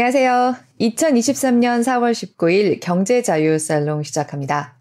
안녕하세요. 2023년 4월 19일 경제자유살롱 시작합니다.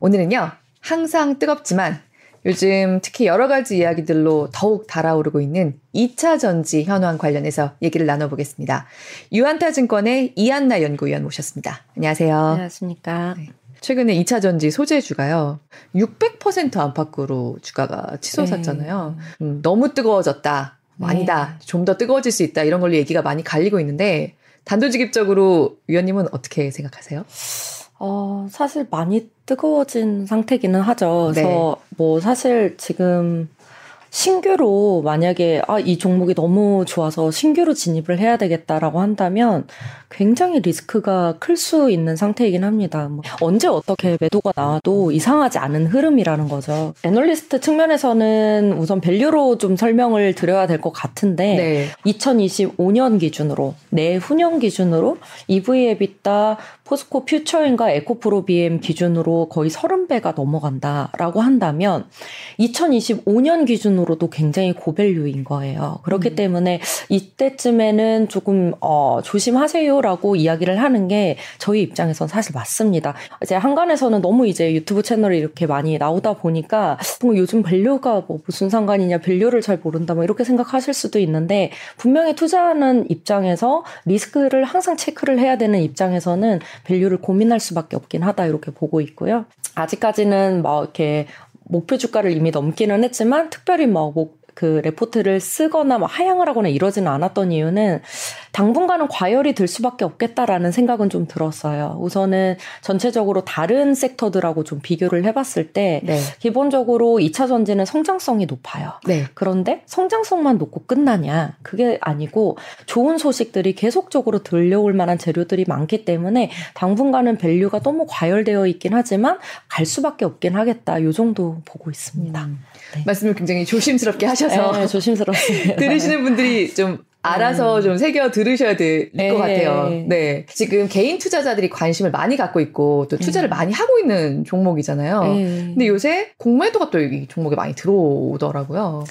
오늘은요, 항상 뜨겁지만 요즘 특히 여러 가지 이야기들로 더욱 달아오르고 있는 2차 전지 현황 관련해서 얘기를 나눠보겠습니다. 유한타 증권의 이한나 연구위원 모셨습니다. 안녕하세요. 안녕하십니까. 네. 최근에 2차 전지 소재주가요. 600% 안팎으로 주가가 치솟았잖아요. 네. 음, 너무 뜨거워졌다. 아니다. 네. 좀더 뜨거워질 수 있다. 이런 걸로 얘기가 많이 갈리고 있는데 단도직입적으로 위원님은 어떻게 생각하세요? 어, 사실 많이 뜨거워진 상태기는 하죠. 네. 그래서 뭐 사실 지금 신규로 만약에 아, 이 종목이 너무 좋아서 신규로 진입을 해야 되겠다라고 한다면 굉장히 리스크가 클 수 있는 상태이긴 합니다. 뭐 언제 어떻게 매도가 나와도 이상하지 않은 흐름이라는 거죠. 애널리스트 측면에서는 우선 value로 좀 설명을 드려야 될 것 같은데 네. 2025년 기준으로 내후년 기준으로 EV EBITDA 포스코 퓨처엠과 에코프로 BM 기준으로 거의 30배가 넘어간다라고 한다면 2025년 기준 으로도 굉장히 고value인 거예요. 그렇기 음. 때문에 이때쯤에는 조금 어, 조심하세요라고 이야기를 하는 게 저희 입장에선 사실 맞습니다. 이제 항간에서는 너무 이제 유튜브 채널이 이렇게 많이 나오다 보니까 뭐 요즘 value가 뭐 무슨 상관이냐 value를 잘 모른다 뭐 이렇게 생각하실 수도 있는데 분명히 투자하는 입장에서 리스크를 항상 체크를 해야 되는 입장에서는 밸류를 고민할 수밖에 없긴 하다 이렇게 보고 있고요. 아직까지는 뭐 이렇게 목표 주가를 이미 넘기는 했지만 특별히 뭐 목, 그 레포트를 쓰거나 뭐 하향을 하거나 이러지는 않았던 이유는 당분간은 과열이 들 수밖에 없겠다라는 생각은 좀 들었어요. 우선은 전체적으로 다른 섹터들하고 좀 비교를 해봤을 때 네. 기본적으로 2차 전지는 성장성이 높아요. 네. 그런데 성장성만 놓고 끝나냐? 그게 아니고 좋은 소식들이 계속적으로 들려올 만한 재료들이 많기 때문에 당분간은 value가 너무 과열되어 있긴 하지만 갈 수밖에 없긴 하겠다. 요 정도 보고 있습니다. 음. 네. 말씀을 굉장히 조심스럽게 하셔서 네, 조심스럽습니다. 들으시는 분들이 좀 알아서 음. 좀 새겨 들으셔야 될것 네. 같아요. 네. 지금 개인 투자자들이 관심을 많이 갖고 있고 또 투자를 네. 많이 하고 있는 종목이잖아요. 네. 근데 요새 공매도가 또 이 종목에 많이 들어오더라고요.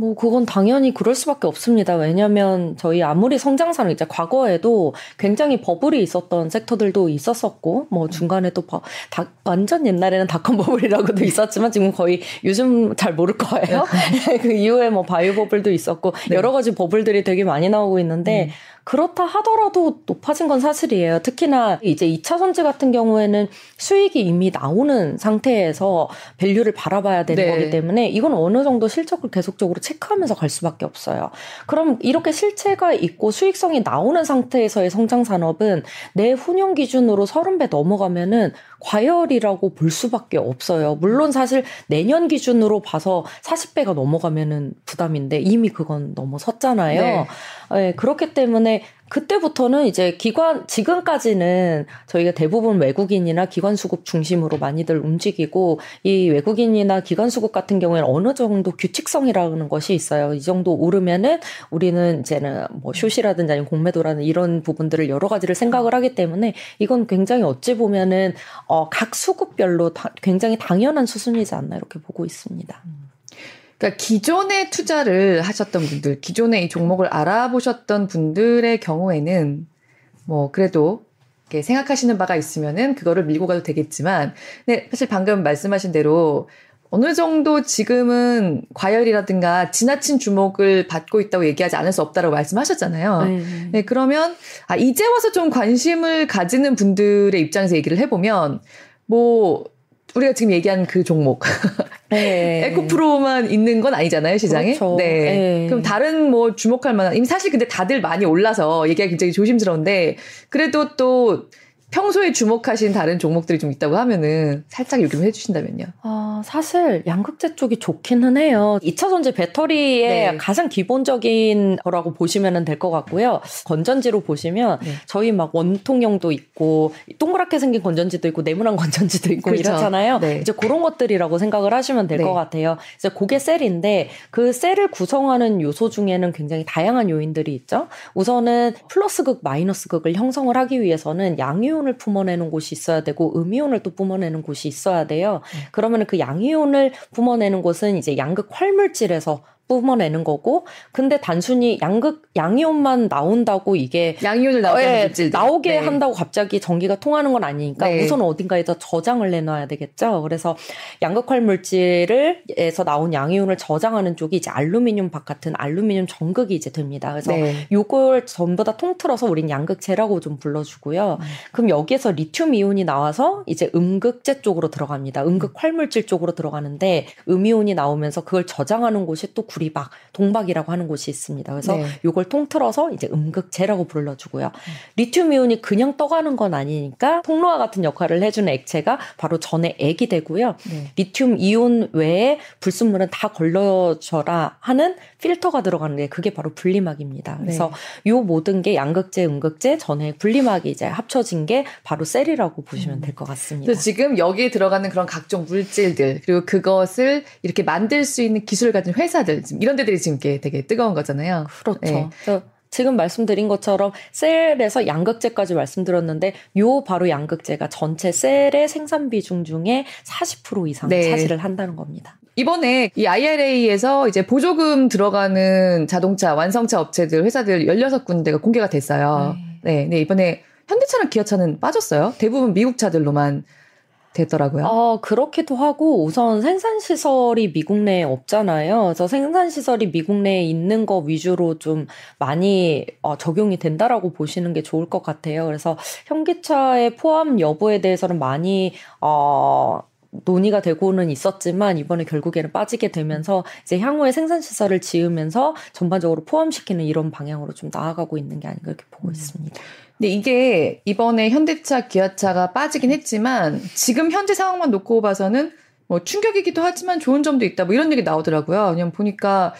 뭐 그건 당연히 그럴 수밖에 없습니다. 왜냐하면 저희 아무리 성장사는 이제 과거에도 굉장히 버블이 있었던 섹터들도 있었었고 뭐 중간에 또 다, 완전 옛날에는 닷컴 버블이라고도 있었지만 지금 거의 요즘 잘 모를 거예요. 네. 그 이후에 뭐 바이오 버블도 있었고 네. 여러 가지 버블들이 되게 많이 나오고 있는데 음. 그렇다 하더라도 높아진 건 사실이에요. 특히나 이제 2차 선지 같은 경우에는 수익이 이미 나오는 상태에서 밸류를 바라봐야 되는 네. 거기 때문에 이건 어느 정도 실적을 계속적으로 체크하면서 갈 수밖에 없어요. 그럼 이렇게 실체가 있고 수익성이 나오는 상태에서의 성장 산업은 내 후년 기준으로 30배 넘어가면은 과열이라고 볼 수밖에 없어요. 물론 사실 내년 기준으로 봐서 40배가 넘어가면은 부담인데 이미 그건 넘어섰잖아요. 네. 네, 그렇기 때문에 그때부터는 이제 기관 지금까지는 저희가 대부분 외국인이나 기관 수급 중심으로 많이들 움직이고 이 외국인이나 기관 수급 같은 경우에는 어느 정도 규칙성이라는 것이 있어요. 이 정도 오르면은 우리는 이제는 뭐 쇼시라든지 아니면 공매도라는 이런 부분들을 여러 가지를 생각을 하기 때문에 이건 굉장히 어찌 보면은 어, 각 수급별로 다, 굉장히 당연한 수순이지 않나 이렇게 보고 있습니다. 그러니까 기존에 투자를 하셨던 분들, 기존에 이 종목을 알아보셨던 분들의 경우에는 뭐 그래도 이렇게 생각하시는 바가 있으면은 그거를 밀고 가도 되겠지만, 근데 사실 방금 말씀하신 대로 어느 정도 지금은 과열이라든가 지나친 주목을 받고 있다고 얘기하지 않을 수 없다라고 말씀하셨잖아요. 네. 네, 그러면 아 이제 와서 좀 관심을 가지는 분들의 입장에서 얘기를 해보면 뭐 우리가 지금 얘기한 그 종목 네. 에코프로만 있는 건 아니잖아요 시장에. 그렇죠. 네. 네. 그럼 다른 뭐 주목할 만한 이미 사실 근데 다들 많이 올라서 얘기하기 굉장히 조심스러운데 그래도 또 평소에 주목하신 다른 종목들이 좀 있다고 하면은 살짝 얘기 좀 해주신다면요. 어, 사실 양극재 쪽이 좋기는 해요. 2차 전지 배터리의 네. 가장 기본적인 거라고 보시면 될 것 같고요. 건전지로 보시면 네. 저희 막 원통형도 있고 동그랗게 생긴 건전지도 있고 네모난 건전지도 있고 그렇죠. 이렇잖아요. 네. 이제 그런 것들이라고 생각을 하시면 될것 네. 같아요. 이제 그게 셀인데 그 셀을 구성하는 요소 중에는 굉장히 다양한 요인들이 있죠. 우선은 플러스극, 마이너스극을 형성을 하기 위해서는 양유 양이온을 뿜어내는 곳이 있어야 되고 음이온을 또 뿜어내는 곳이 있어야 돼요. 네. 그러면 그 양이온을 뿜어내는 곳은 이제 양극 활물질에서 뿜어내는 거고 근데 단순히 양극 양이온만 나온다고 이게 양이온을 나오게, 네, 나오게 네. 한다고 갑자기 전기가 통하는 건 아니니까 네. 우선 어딘가에서 저장을 내놔야 되겠죠. 그래서 양극활 물질을 에서 나온 양이온을 저장하는 쪽이 이제 알루미늄 박 같은 알루미늄 전극이 이제 됩니다. 그래서 네. 요걸 전부 다 통틀어서 우린 양극재라고 좀 불러주고요. 음. 그럼 여기에서 리튬 이온이 나와서 이제 음극재 쪽으로 들어갑니다. 음극 활 물질 쪽으로 들어가는데 음이온이 나오면서 그걸 저장하는 곳이 또 구 리박, 동박이라고 하는 곳이 있습니다. 그래서 네. 요걸 통틀어서 이제 음극재라고 불러주고요. 음. 리튬 이온이 그냥 떠가는 건 아니니까 통로와 같은 역할을 해주는 액체가 바로 전에 액이 되고요. 네. 리튬 이온 외에 불순물은 다 걸러져라 하는 필터가 들어가는데 그게 바로 분리막입니다. 그래서 네. 요 모든 게 양극재, 음극재, 전해 분리막이 이제 합쳐진 게 바로 셀이라고 보시면 음. 될것 같습니다. 지금 여기에 들어가는 그런 각종 물질들 그리고 그것을 이렇게 만들 수 있는 기술을 가진 회사들 이런 데들이 지금 되게 뜨거운 거잖아요. 그렇죠. 네. 지금 말씀드린 것처럼 셀에서 양극재까지 말씀드렸는데 요 바로 양극재가 전체 셀의 생산 비중 중에 40% 이상 네. 차지를 한다는 겁니다. 이번에 이 IRA에서 이제 보조금 들어가는 자동차 완성차 업체들 회사들 16군데가 공개가 됐어요. 네. 네, 네 이번에 현대차랑 기아차는 빠졌어요. 대부분 미국 차들로만 됐더라고요. 어, 그렇기도 하고 우선 생산 시설이 미국 내에 없잖아요. 그래서 생산 시설이 미국 내에 있는 거 위주로 좀 많이 어, 적용이 된다라고 보시는 게 좋을 것 같아요. 그래서 현기차의 포함 여부에 대해서는 많이 어 논의가 되고는 있었지만 이번에 결국에는 빠지게 되면서 이제 향후에 생산 시설을 지으면서 전반적으로 포함시키는 이런 방향으로 좀 나아가고 있는 게 아닌가 이렇게 보고 음. 있습니다. 근데 이게 이번에 현대차, 기아차가 빠지긴 했지만 지금 현재 상황만 놓고 봐서는 뭐 충격이기도 하지만 좋은 점도 있다. 뭐 이런 얘기 나오더라고요. 그냥 보니까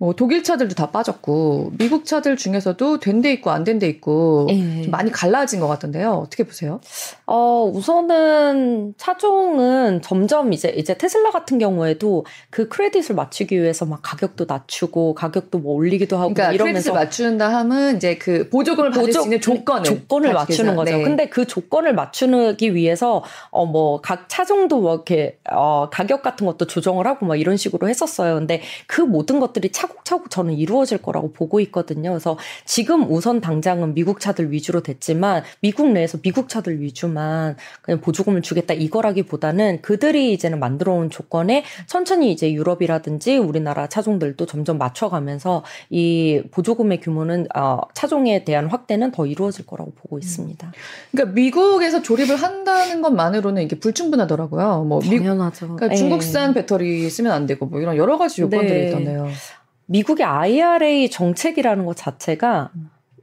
뭐 독일 차들도 다 빠졌고 미국 차들 중에서도 된 데 있고 안 된 데 있고 예. 좀 많이 갈라진 것 같던데요. 어떻게 보세요? 어 우선은 차종은 점점 이제 이제 테슬라 같은 경우에도 그 크레딧을 맞추기 위해서 막 가격도 낮추고 가격도 뭐 올리기도 하고 그러니까 이러면서 크레딧을 맞춘다 하면 이제 그 보조금을 받을 보조, 수 있는 조건을 조건을 맞추는 거죠. 네. 근데 그 조건을 맞추기 위해서 어 뭐 각 차종도 뭐 이렇게 어 가격 같은 것도 조정을 하고 뭐 이런 식으로 했었어요. 근데 그 모든 것들이 차 차곡차곡 저는 이루어질 거라고 보고 있거든요. 그래서 지금 우선 당장은 미국 차들 위주로 됐지만 미국 내에서 미국 차들 위주만 그냥 보조금을 주겠다 이거라기보다는 그들이 이제는 만들어 온 조건에 천천히 이제 유럽이라든지 우리나라 차종들도 점점 맞춰가면서 이 보조금의 규모는 어, 차종에 대한 확대는 더 이루어질 거라고 보고 있습니다. 그러니까 미국에서 조립을 한다는 것만으로는 이게 불충분하더라고요. 뭐 당연하죠. 미, 그러니까 중국산 네. 배터리 쓰면 안 되고 뭐 이런 여러 가지 요건들이 네. 있던데요. 미국의 IRA 정책이라는 것 자체가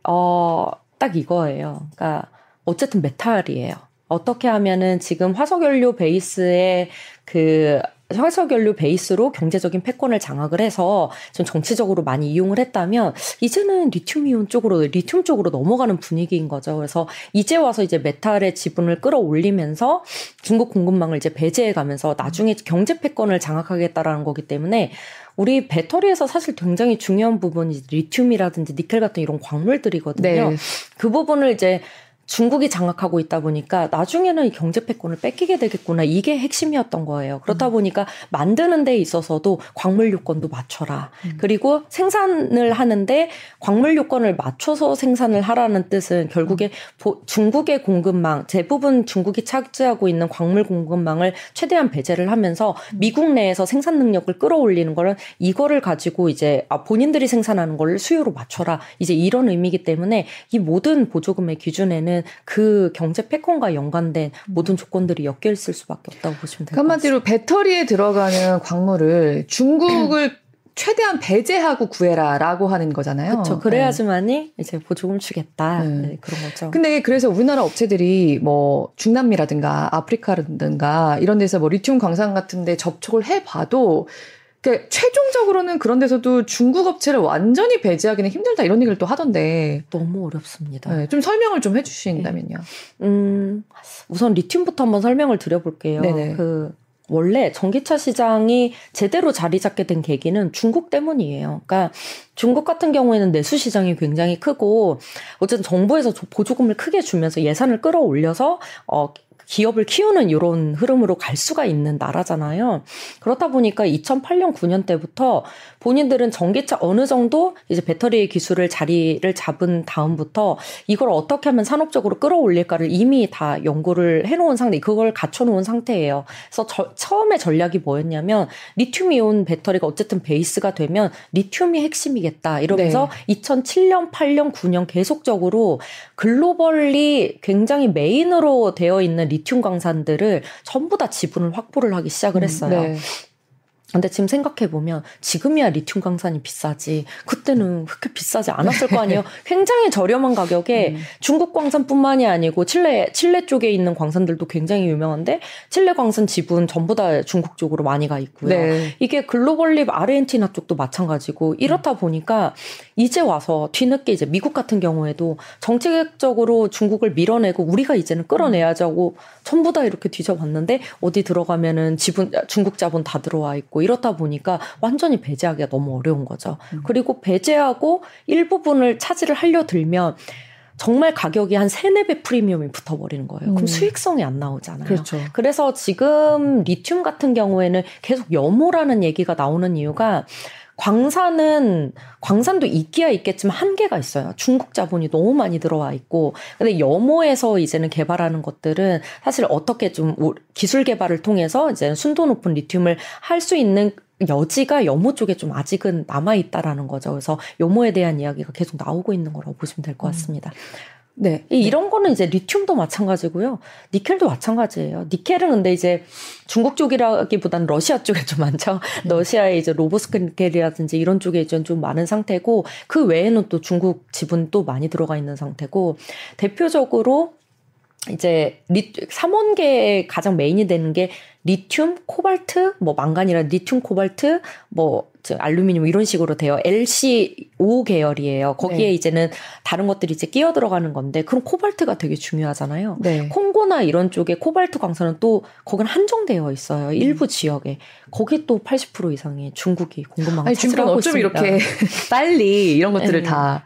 어, 딱 이거예요. 그러니까 어쨌든 메탈이에요. 어떻게 하면은 지금 화석연료 베이스의 그 화석연료 베이스로 경제적인 패권을 장악을 해서 좀 정치적으로 많이 이용을 했다면 이제는 리튬이온 쪽으로 리튬 쪽으로 넘어가는 분위기인 거죠. 그래서 이제 와서 이제 메탈의 지분을 끌어올리면서 중국 공급망을 이제 배제해 가면서 나중에 경제 패권을 장악하겠다라는 거기 때문에 우리 배터리에서 사실 굉장히 중요한 부분이 리튬이라든지 니켈 같은 이런 광물들이거든요. 네. 그 부분을 이제 중국이 장악하고 있다 보니까 나중에는 경제 패권을 뺏기게 되겠구나 이게 핵심이었던 거예요. 그렇다 음. 보니까 만드는 데 있어서도 광물 요건도 맞춰라. 음. 그리고 생산을 하는데 광물 요건을 맞춰서 생산을 하라는 뜻은 결국에 음. 중국의 공급망 대부분 중국이 차지하고 있는 광물 공급망을 최대한 배제를 하면서 음. 미국 내에서 생산 능력을 끌어올리는 거는 이거를 가지고 이제 아, 본인들이 생산하는 걸 수요로 맞춰라. 이제 이런 의미이기 때문에 이 모든 보조금의 기준에는 보면은 그 경제 패권과 연관된 모든 조건들이 엮여 있을 수밖에 없다고 보시면 될것 한마디로 배터리에 들어가는 광물을 중국을 최대한 배제하고 구해라라고 하는 거잖아요. 그렇죠. 그래야지만이 네. 이제 보조금 주겠다 네. 네, 그런 거죠. 근데 그래서 우리나라 업체들이 뭐 중남미라든가 아프리카라든가 이런 데서 뭐 리튬 광산 같은데 접촉을 해봐도 그러니까 최종적으로는 그런 데서도 중국 업체를 완전히 배제하기는 힘들다 이런 얘기를 또 하던데 너무 어렵습니다. 네, 좀 설명을 좀 해주신다면요. 네. 음, 우선 리튬부터 한번 설명을 드려볼게요. 네네. 그 원래 전기차 시장이 제대로 자리 잡게 된 계기는 중국 때문이에요. 그러니까 중국 같은 경우에는 내수 시장이 굉장히 크고 어쨌든 정부에서 보조금을 크게 주면서 예산을 끌어올려서 어 기업을 키우는 이런 흐름으로 갈 수가 있는 나라잖아요. 그렇다 보니까 2008년 9년 때부터 본인들은 전기차 어느 정도 이제 배터리의 기술을 자리를 잡은 다음부터 이걸 어떻게 하면 산업적으로 끌어올릴까를 이미 다 연구를 해놓은 상태, 그걸 갖춰놓은 상태예요. 그래서 저, 처음에 전략이 뭐였냐면 리튬이온 배터리가 어쨌든 베이스가 되면 리튬이 핵심이겠다 이러면서 네. 2007년, 8년, 9년 계속적으로 globally 굉장히 메인으로 되어 있는 리튬 광산들을 전부 다 지분을 확보를 하기 시작을 음, 했어요. 음, 네. 근데 지금 생각해보면 지금이야 리튬 광산이 비싸지 그때는 그렇게 비싸지 않았을 거 아니에요 굉장히 저렴한 가격에 음. 중국 광산뿐만이 아니고 칠레 칠레 쪽에 있는 광산들도 굉장히 유명한데 칠레 광산 지분 전부 다 중국 쪽으로 많이 가 있고요 네. 이게 글로벌립 아르헨티나 쪽도 마찬가지고 이렇다 보니까 이제 와서 뒤늦게 이제 미국 같은 경우에도 정책적으로 중국을 밀어내고 우리가 이제는 끌어내야자고 전부 다 이렇게 뒤져봤는데 어디 들어가면은 지분 중국 자본 다 들어와 있고 이렇다 보니까 완전히 배제하기가 너무 어려운 거죠. 음. 그리고 배제하고 일부분을 차지를 하려 들면 정말 가격이 한 3, 4배 프리미엄이 붙어버리는 거예요. 그럼 음. 수익성이 안 나오잖아요. 그렇죠. 그래서 지금 리튬 같은 경우에는 계속 염호라는 얘기가 나오는 이유가 광산은 광산도 있기야 있겠지만 한계가 있어요. 중국 자본이 너무 많이 들어와 있고 근데 염호에서 이제는 개발하는 것들은 사실 어떻게 좀 기술 개발을 통해서 이제 순도 높은 리튬을 할 수 있는 여지가 염호 쪽에 좀 아직은 남아 있다라는 거죠. 그래서 염호에 대한 이야기가 계속 나오고 있는 거라고 보시면 될 것 같습니다. 음. 네. 이런 거는 이제 리튬도 마찬가지고요. 니켈도 마찬가지예요. 니켈은 근데 이제 중국 쪽이라기보다는 러시아 쪽에 좀 많죠. 음. 러시아의 이제 노릴스크 니켈이라든지 이런 쪽에 이제 좀 많은 상태고 그 외에는 또 중국 지분 또 많이 들어가 있는 상태고 대표적으로 이제 리, 삼원계의 가장 메인이 되는 게 리튬, 코발트, 뭐 망간이라 리튬, 코발트, 뭐 알루미늄 이런 식으로 돼요. LCO 계열이에요. 거기에 네. 이제는 다른 것들이 이제 끼어 들어가는 건데 그럼 코발트가 되게 중요하잖아요. 네. 콩고나 이런 쪽에 코발트 광산은 또 거긴 한정되어 있어요. 일부 음. 지역에 거기 또 80% 이상이 중국이 공급망 차지하고 어쩜 있습니다. 이렇게 빨리 이런 것들을 네. 다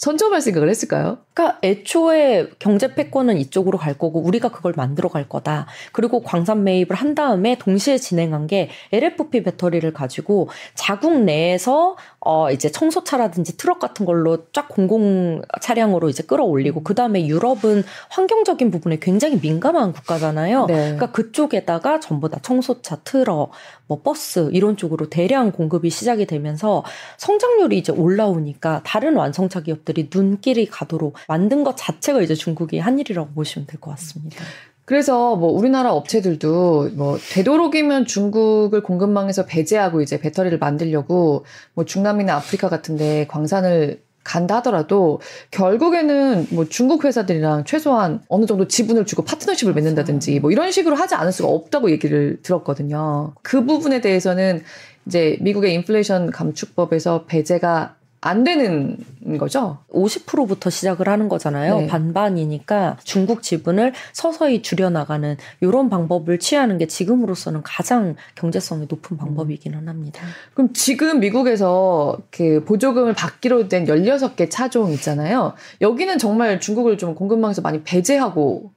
선점할 생각을 했을까요? 그러니까 애초에 경제 패권은 이쪽으로 갈 거고 우리가 그걸 만들어 갈 거다. 그리고 광산 매입을 한다 음에 동시에 진행한 게 LFP 배터리를 가지고 자국 내에서 어 이제 청소차라든지 트럭 같은 걸로 쫙 공공 차량으로 이제 끌어올리고 그 다음에 유럽은 환경적인 부분에 굉장히 민감한 국가잖아요. 네. 그러니까 그쪽에다가 전부 다 청소차, 트럭, 뭐 버스 이런 쪽으로 대량 공급이 시작이 되면서 성장률이 이제 올라오니까 다른 완성차 기업들이 눈길이 가도록 만든 것 자체가 이제 중국이 한 일이라고 보시면 될 것 같습니다. 그래서 뭐 우리나라 업체들도 뭐 되도록이면 중국을 공급망에서 배제하고 이제 배터리를 만들려고 뭐 중남미나 아프리카 같은데 광산을 간다 하더라도 결국에는 뭐 중국 회사들이랑 최소한 어느 정도 지분을 주고 파트너십을 맺는다든지 뭐 이런 식으로 하지 않을 수가 없다고 얘기를 들었거든요. 그 부분에 대해서는 이제 미국의 인플레이션 감축법에서 배제가 안 되는 거죠. 50%부터 시작을 하는 거잖아요. 네. 반반이니까 중국 지분을 서서히 줄여나가는 이런 방법을 취하는 게 지금으로서는 가장 경제성이 높은 방법이기는 합니다. 그럼 지금 미국에서 그 보조금을 받기로 된 16개 차종 있잖아요. 여기는 정말 중국을 좀 공급망에서 많이 배제하고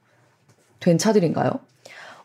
된 차들인가요?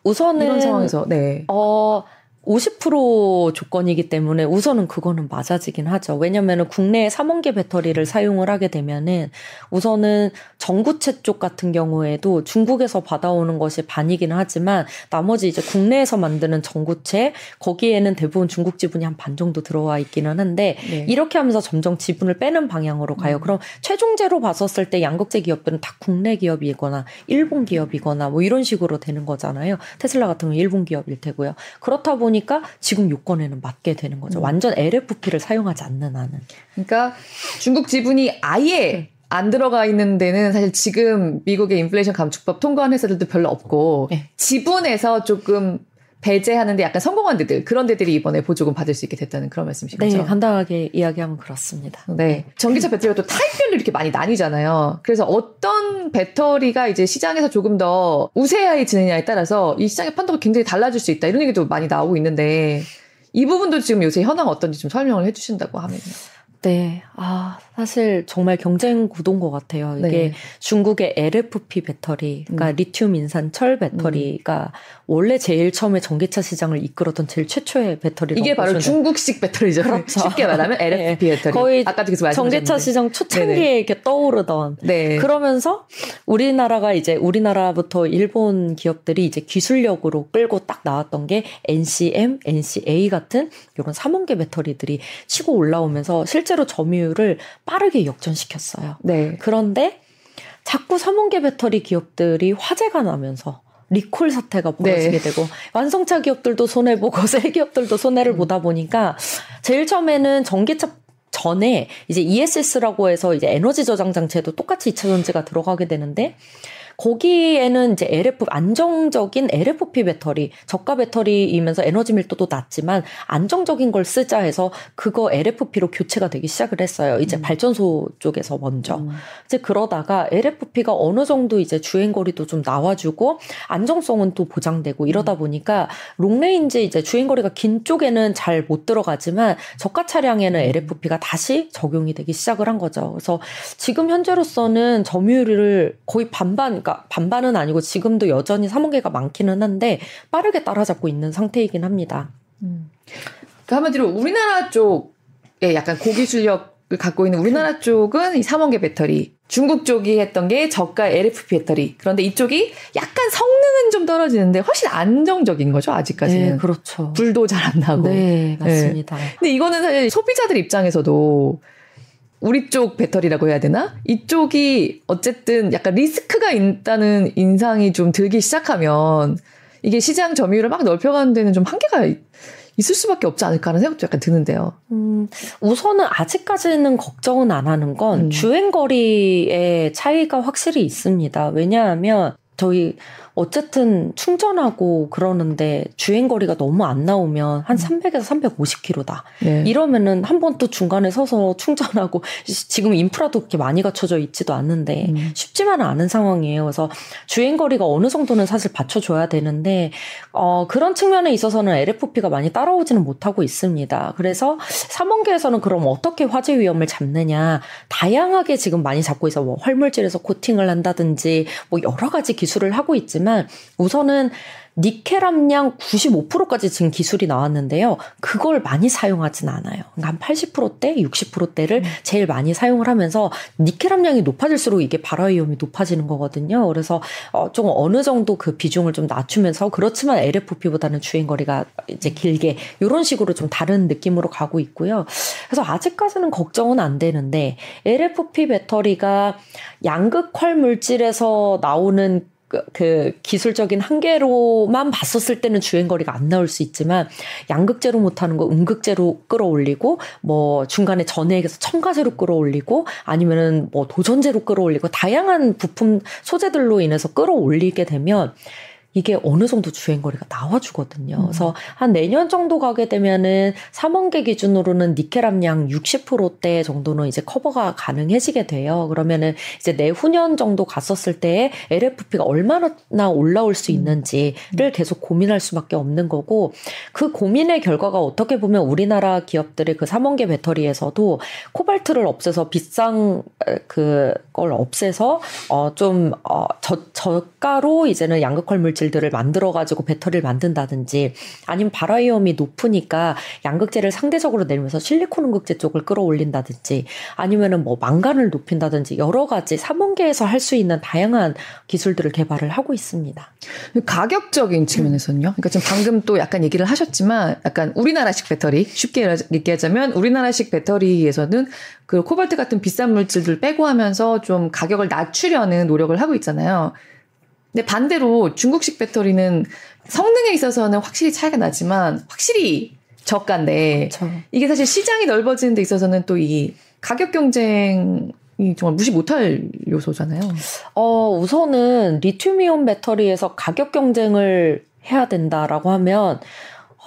우선은 이런 상황에서 네. 어 50% 조건이기 때문에 우선은 그거는 맞아지긴 하죠. 왜냐면은 국내에 3원계 배터리를 사용을 하게 되면은 우선은 전구체 쪽 같은 경우에도 중국에서 받아오는 것이 반이긴 하지만 나머지 이제 국내에서 만드는 전구체 거기에는 대부분 중국 지분이 한 반 정도 들어와 있기는 한데 네. 이렇게 하면서 점점 지분을 빼는 방향으로 가요. 음. 그럼 최종제로 봤었을 때 양극재 기업들은 다 국내 기업이거나 일본 기업이거나 뭐 이런 식으로 되는 거잖아요. 테슬라 같은 경우 일본 기업일 테고요. 그렇다 보니 보니까 지금 요건에는 맞게 되는 거죠. 음. 완전 LFP를 사용하지 않는 한은. 그러니까 중국 지분이 아예 네. 안 들어가 있는 데는 사실 지금 미국의 인플레이션 감축법 통과한 회사들도 별로 없고 네. 지분에서 조금 배제하는데 약간 성공한 데들 그런 데들이 이번에 보조금 받을 수 있게 됐다는 그런 말씀이신 거죠? 네, 간단하게 이야기하면 그렇습니다. 네, 전기차 배터리가 또 타입별로 이렇게 많이 나뉘잖아요. 그래서 어떤 배터리가 이제 시장에서 조금 더 우세해지느냐에 따라서 이 시장의 판도가 굉장히 달라질 수 있다 이런 얘기도 많이 나오고 있는데 이 부분도 지금 요새 현황 어떤지 좀 설명을 해주신다고 하면요. 네. 아, 사실 정말 경쟁 구도인 것 같아요. 이게 네. 중국의 LFP 배터리, 그러니까 음. 리튬 인산 철 배터리가 음. 원래 제일 처음에 전기차 시장을 이끌었던 제일 최초의 배터리라고 이게 바로 중국식 배터리죠. 그렇죠. 쉽게 말하면 LFP 네. 배터리. 거의 아까도 계속 전기차 시장 초창기에 네네. 이렇게 떠오르던. 네. 그러면서 우리나라가 이제 우리나라부터 일본 기업들이 이제 기술력으로 끌고 딱 나왔던 게 NCM, NCA 같은 이런 삼원계 배터리들이 치고 올라오면서 실제 로 점유율을 빠르게 역전시켰어요. 네. 그런데 자꾸 삼원계 배터리 기업들이 화제가 나면서 리콜 사태가 벌어지게 네. 되고 완성차 기업들도 손해 보고 새 기업들도 손해를 음. 보다 보니까 제일 처음에는 전기차 전에 이제 ESS라고 해서 이제 에너지 저장 장치에도 똑같이 2차 전지가 들어가게 되는데 거기에는 이제 LF 안정적인 LFP 배터리 저가 배터리이면서 에너지 밀도도 낮지만 안정적인 걸 쓰자 해서 그거 LFP로 교체가 되기 시작을 했어요. 이제 음. 발전소 쪽에서 먼저. 음. 이제 그러다가 LFP가 어느 정도 이제 주행 거리도 좀 나와주고 안정성은 또 보장되고 이러다 음. 보니까 롱레인지 이제 주행 거리가 긴 쪽에는 잘 못 들어가지만 저가 차량에는 LFP가 음. 다시 적용이 되기 시작을 한 거죠. 그래서 지금 현재로서는 점유율을 거의 반반 그러니까 반반은 아니고 지금도 여전히 사문계가 많기는 한데 빠르게 따라잡고 있는 상태이긴 합니다. 음. 그 한마디로 우리나라 쪽에 약간 고기술력을 갖고 있는 우리나라 쪽은 이 삼원계 배터리, 중국 쪽이 했던 게 저가 LFP 배터리. 그런데 이쪽이 약간 성능은 좀 떨어지는데 훨씬 안정적인 거죠, 아직까지는. 네, 그렇죠. 불도 잘 안 나고. 네, 맞습니다. 네. 근데 이거는 사실 소비자들 입장에서도 우리 쪽 배터리라고 해야 되나? 이쪽이 어쨌든 약간 리스크가 있다는 인상이 좀 들기 시작하면 이게 시장 점유율을 막 넓혀가는 데는 좀 한계가 있을 수밖에 없지 않을까 하는 생각도 약간 드는데요. 음, 우선은 아직까지는 걱정은 안 하는 건 음. 주행거리의 차이가 확실히 있습니다. 왜냐하면 저희 어쨌든 충전하고 그러는데 주행 거리가 너무 안 나오면 한 300에서 음. 350km다. 네. 이러면은 한 번 또 중간에 서서 충전하고 지금 인프라도 그렇게 많이 갖춰져 있지도 않는데 음. 쉽지만은 않은 상황이에요. 그래서 주행 거리가 어느 정도는 사실 받쳐줘야 되는데 어 그런 측면에 있어서는 LFP가 많이 따라오지는 못하고 있습니다. 그래서 삼원계에서는 그럼 어떻게 화재 위험을 잡느냐 다양하게 지금 많이 잡고 있어 뭐 활물질에서 코팅을 한다든지 뭐 여러 가지 기술을 하고 있지만 있지만 우선은 니켈 함량 95%까지 지금 기술이 나왔는데요. 그걸 많이 사용하진 않아요. 그러니까 한 80%대, 60%대를 음. 제일 많이 사용을 하면서 니켈 함량이 높아질수록 이게 발화 위험이 높아지는 거거든요. 그래서 어, 좀 어느 정도 그 비중을 좀 낮추면서 그렇지만 LFP보다는 주행 거리가 이제 길게 이런 식으로 좀 다른 느낌으로 가고 있고요. 그래서 아직까지는 걱정은 안 되는데 LFP 배터리가 양극 활 물질에서 나오는 그, 그 기술적인 한계로만 봤었을 때는 주행거리가 안 나올 수 있지만 양극재로 못하는 거 음극재로 끌어올리고 뭐 중간에 전해에서 첨가재로 끌어올리고 아니면은 뭐 도전재로 끌어올리고 다양한 부품 소재들로 인해서 끌어올리게 되면 이게 어느 정도 주행거리가 나와주거든요. 음. 그래서 한 내년 정도 가게 되면은 3원계 기준으로는 니켈 함량 60%대 정도는 이제 커버가 가능해지게 돼요. 그러면은 이제 내후년 정도 갔었을 때 LFP가 얼마나 올라올 수 음. 있는지를 음. 계속 고민할 수밖에 없는 거고 그 고민의 결과가 어떻게 보면 우리나라 기업들의 그 3원계 배터리에서도 코발트를 없애서 비싼 그걸 없애서 어좀 어 저가로 이제는 양극화 물질 물질들을 만들어 가지고 배터리를 만든다든지 아니면 발화위험이 높으니까 양극재를 상대적으로 내리면서 실리콘 음극재 쪽을 끌어올린다든지 아니면은 뭐 망간을 높인다든지 여러 가지 삼원계에서 할 수 있는 다양한 기술들을 개발을 하고 있습니다. 가격적인 측면에서는요. 그러니까 지금 방금 또 약간 얘기를 하셨지만 약간 우리나라식 배터리 쉽게 얘기하자면 우리나라식 배터리에서는 그 코발트 같은 비싼 물질들 빼고 하면서 좀 가격을 낮추려는 노력을 하고 있잖아요. 근데 반대로 중국식 배터리는 성능에 있어서는 확실히 차이가 나지만 확실히 저가인데 그렇죠. 이게 사실 시장이 넓어지는 데 있어서는 또 이 가격 경쟁 이 정말 무시 못할 요소잖아요. 어, 우선은 리튬이온 배터리에서 가격 경쟁을 해야 된다라고 하면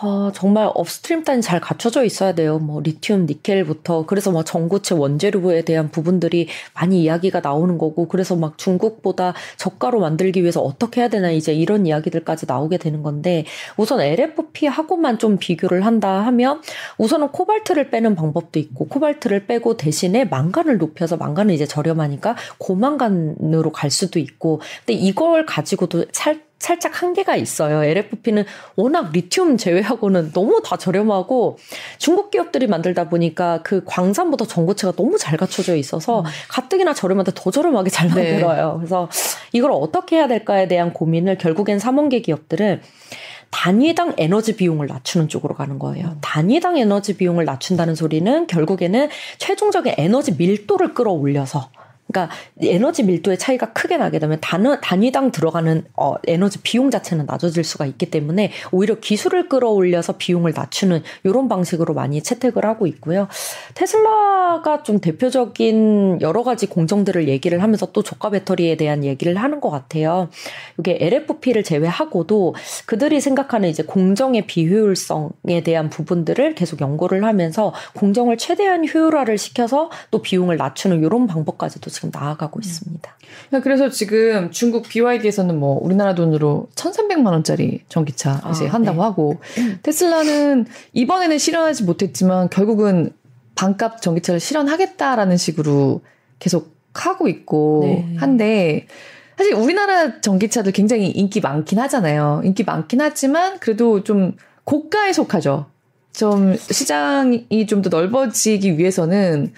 어, 정말 upstream 단이 잘 갖춰져 있어야 돼요. 뭐 리튬, 니켈부터 그래서 막 전구체 원재료에 대한 부분들이 많이 이야기가 나오는 거고 그래서 막 중국보다 저가로 만들기 위해서 어떻게 해야 되나 이제 이런 이야기들까지 나오게 되는 건데 우선 LFP하고만 좀 비교를 한다 하면 우선은 코발트를 빼는 방법도 있고 코발트를 빼고 대신에 망간을 높여서 망간은 이제 저렴하니까 고망간으로 갈 수도 있고 근데 이걸 가지고도 살 살짝 한계가 있어요. LFP는 워낙 리튬 제외하고는 너무 다 저렴하고 중국 기업들이 만들다 보니까 그 광산보다 전고체가 너무 잘 갖춰져 있어서 음. 가뜩이나 저렴한데 더 저렴하게 잘 네. 만들어요. 네. 그래서 이걸 어떻게 해야 될까에 대한 고민을 결국엔 삼원계 기업들은 단위당 에너지 비용을 낮추는 쪽으로 가는 거예요. 음. 단위당 에너지 비용을 낮춘다는 소리는 결국에는 최종적인 에너지 밀도를 끌어올려서 그러니까 에너지 밀도의 차이가 크게 나게 되면 단, 단위당 들어가는 어, 에너지 비용 자체는 낮아질 수가 있기 때문에 오히려 기술을 끌어올려서 비용을 낮추는 이런 방식으로 많이 채택을 하고 있고요. 테슬라가 좀 대표적인 여러 가지 공정들을 얘기를 하면서 또 저가 배터리에 대한 얘기를 하는 것 같아요. 이게 LFP를 제외하고도 그들이 생각하는 이제 공정의 비효율성에 대한 부분들을 계속 연구를 하면서 공정을 최대한 효율화를 시켜서 또 비용을 낮추는 이런 방법까지도 지금 나아가고 음. 있습니다. 그러니까 그래서 지금 중국 BYD에서는 뭐 우리나라 돈으로 1,300만 원짜리 전기차 아, 이제 한다고 네. 하고 테슬라는 이번에는 실현하지 못했지만 결국은 반값 전기차를 실현하겠다라는 식으로 계속 하고 있고 네. 한데 사실 우리나라 전기차도 굉장히 인기 많긴 하잖아요. 인기 많긴 하지만 그래도 좀 고가에 속하죠. 좀 시장이 좀 더 넓어지기 위해서는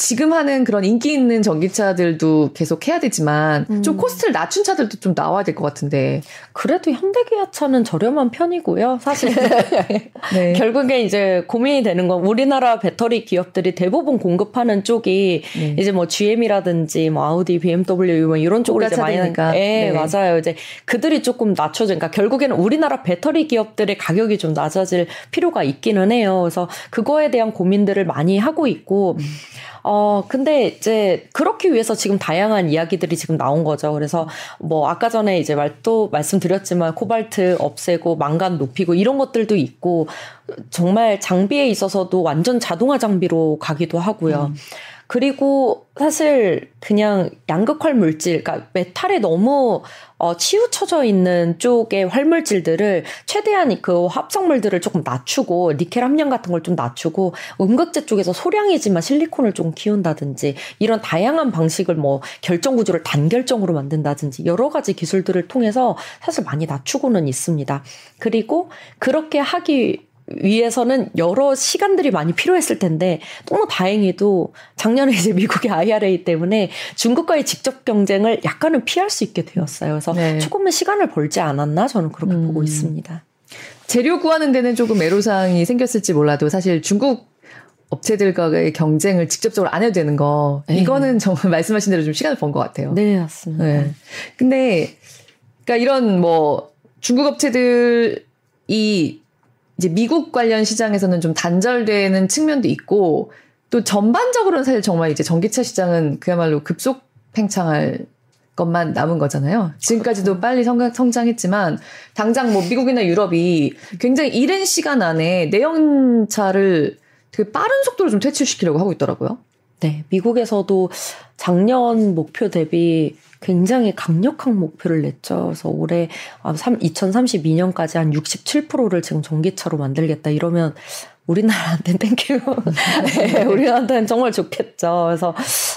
지금 하는 그런 인기 있는 전기차들도 계속 해야 되지만 음. 좀 코스트를 낮춘 차들도 좀 나와야 될 것 같은데 그래도 현대기아차는 저렴한 편이고요. 사실 네. 결국에 이제 고민이 되는 건 우리나라 배터리 기업들이 대부분 공급하는 쪽이 네. 이제 뭐 GM이라든지 뭐 아우디, BMW 뭐 이런 쪽으로 이제 많이 하니까 네, 네, 맞아요. 이제 그들이 조금 낮춰져 그러니까 결국에는 우리나라 배터리 기업들의 가격이 좀 낮아질 필요가 있기는 해요. 그래서 그거에 대한 고민들을 많이 하고 있고 음. 어, 근데 이제 그렇기 위해서 지금 다양한 이야기들이 지금 나온 거죠. 그래서 뭐 아까 전에 이제 말도 말씀드렸지만 코발트 없애고 망간 높이고 이런 것들도 있고 정말 장비에 있어서도 완전 자동화 장비로 가기도 하고요. 음. 그리고 사실 그냥 양극활 물질, 그러니까 메탈에 너무 어, 치우쳐져 있는 쪽의 활물질들을 최대한 그 합성물들을 조금 낮추고 니켈 함량 같은 걸 좀 낮추고 음극재 쪽에서 소량이지만 실리콘을 좀 키운다든지 이런 다양한 방식을 뭐 결정 구조를 단결정으로 만든다든지 여러 가지 기술들을 통해서 사실 많이 낮추고는 있습니다. 그리고 그렇게 하기 위해서는 여러 시간들이 많이 필요했을 텐데 너무 다행히도 작년에 이제 미국의 IRA 때문에 중국과의 직접 경쟁을 약간은 피할 수 있게 되었어요. 그래서 네. 조금은 시간을 벌지 않았나 저는 그렇게 음. 보고 있습니다. 재료 구하는 데는 조금 애로사항이 생겼을지 몰라도 사실 중국 업체들과의 경쟁을 직접적으로 안 해도 되는 거 네. 이거는 정말 말씀하신 대로 좀 시간을 번 것 같아요. 네 맞습니다. 네. 근데 그러니까 이런 뭐 중국 업체들이 이제 미국 관련 시장에서는 좀 단절되는 측면도 있고 또 전반적으로는 사실 정말 이제 전기차 시장은 그야말로 급속 팽창할 것만 남은 거잖아요. 지금까지도 그렇죠. 빨리 성장, 성장 했지만 당장 뭐 미국이나 유럽이 굉장히 이른 시간 안에 내연차를 되게 빠른 속도로 좀 퇴출시키려고 하고 있더라고요. 네, 미국에서도 작년 목표 대비 굉장히 강력한 목표를 냈죠. 그래서 올해 2032년까지 아, 한 67%를 지금 전기차로 만들겠다 이러면 우리나라한테는 thank you. 네, 우리나라한테는 정말 좋겠죠. 그래서,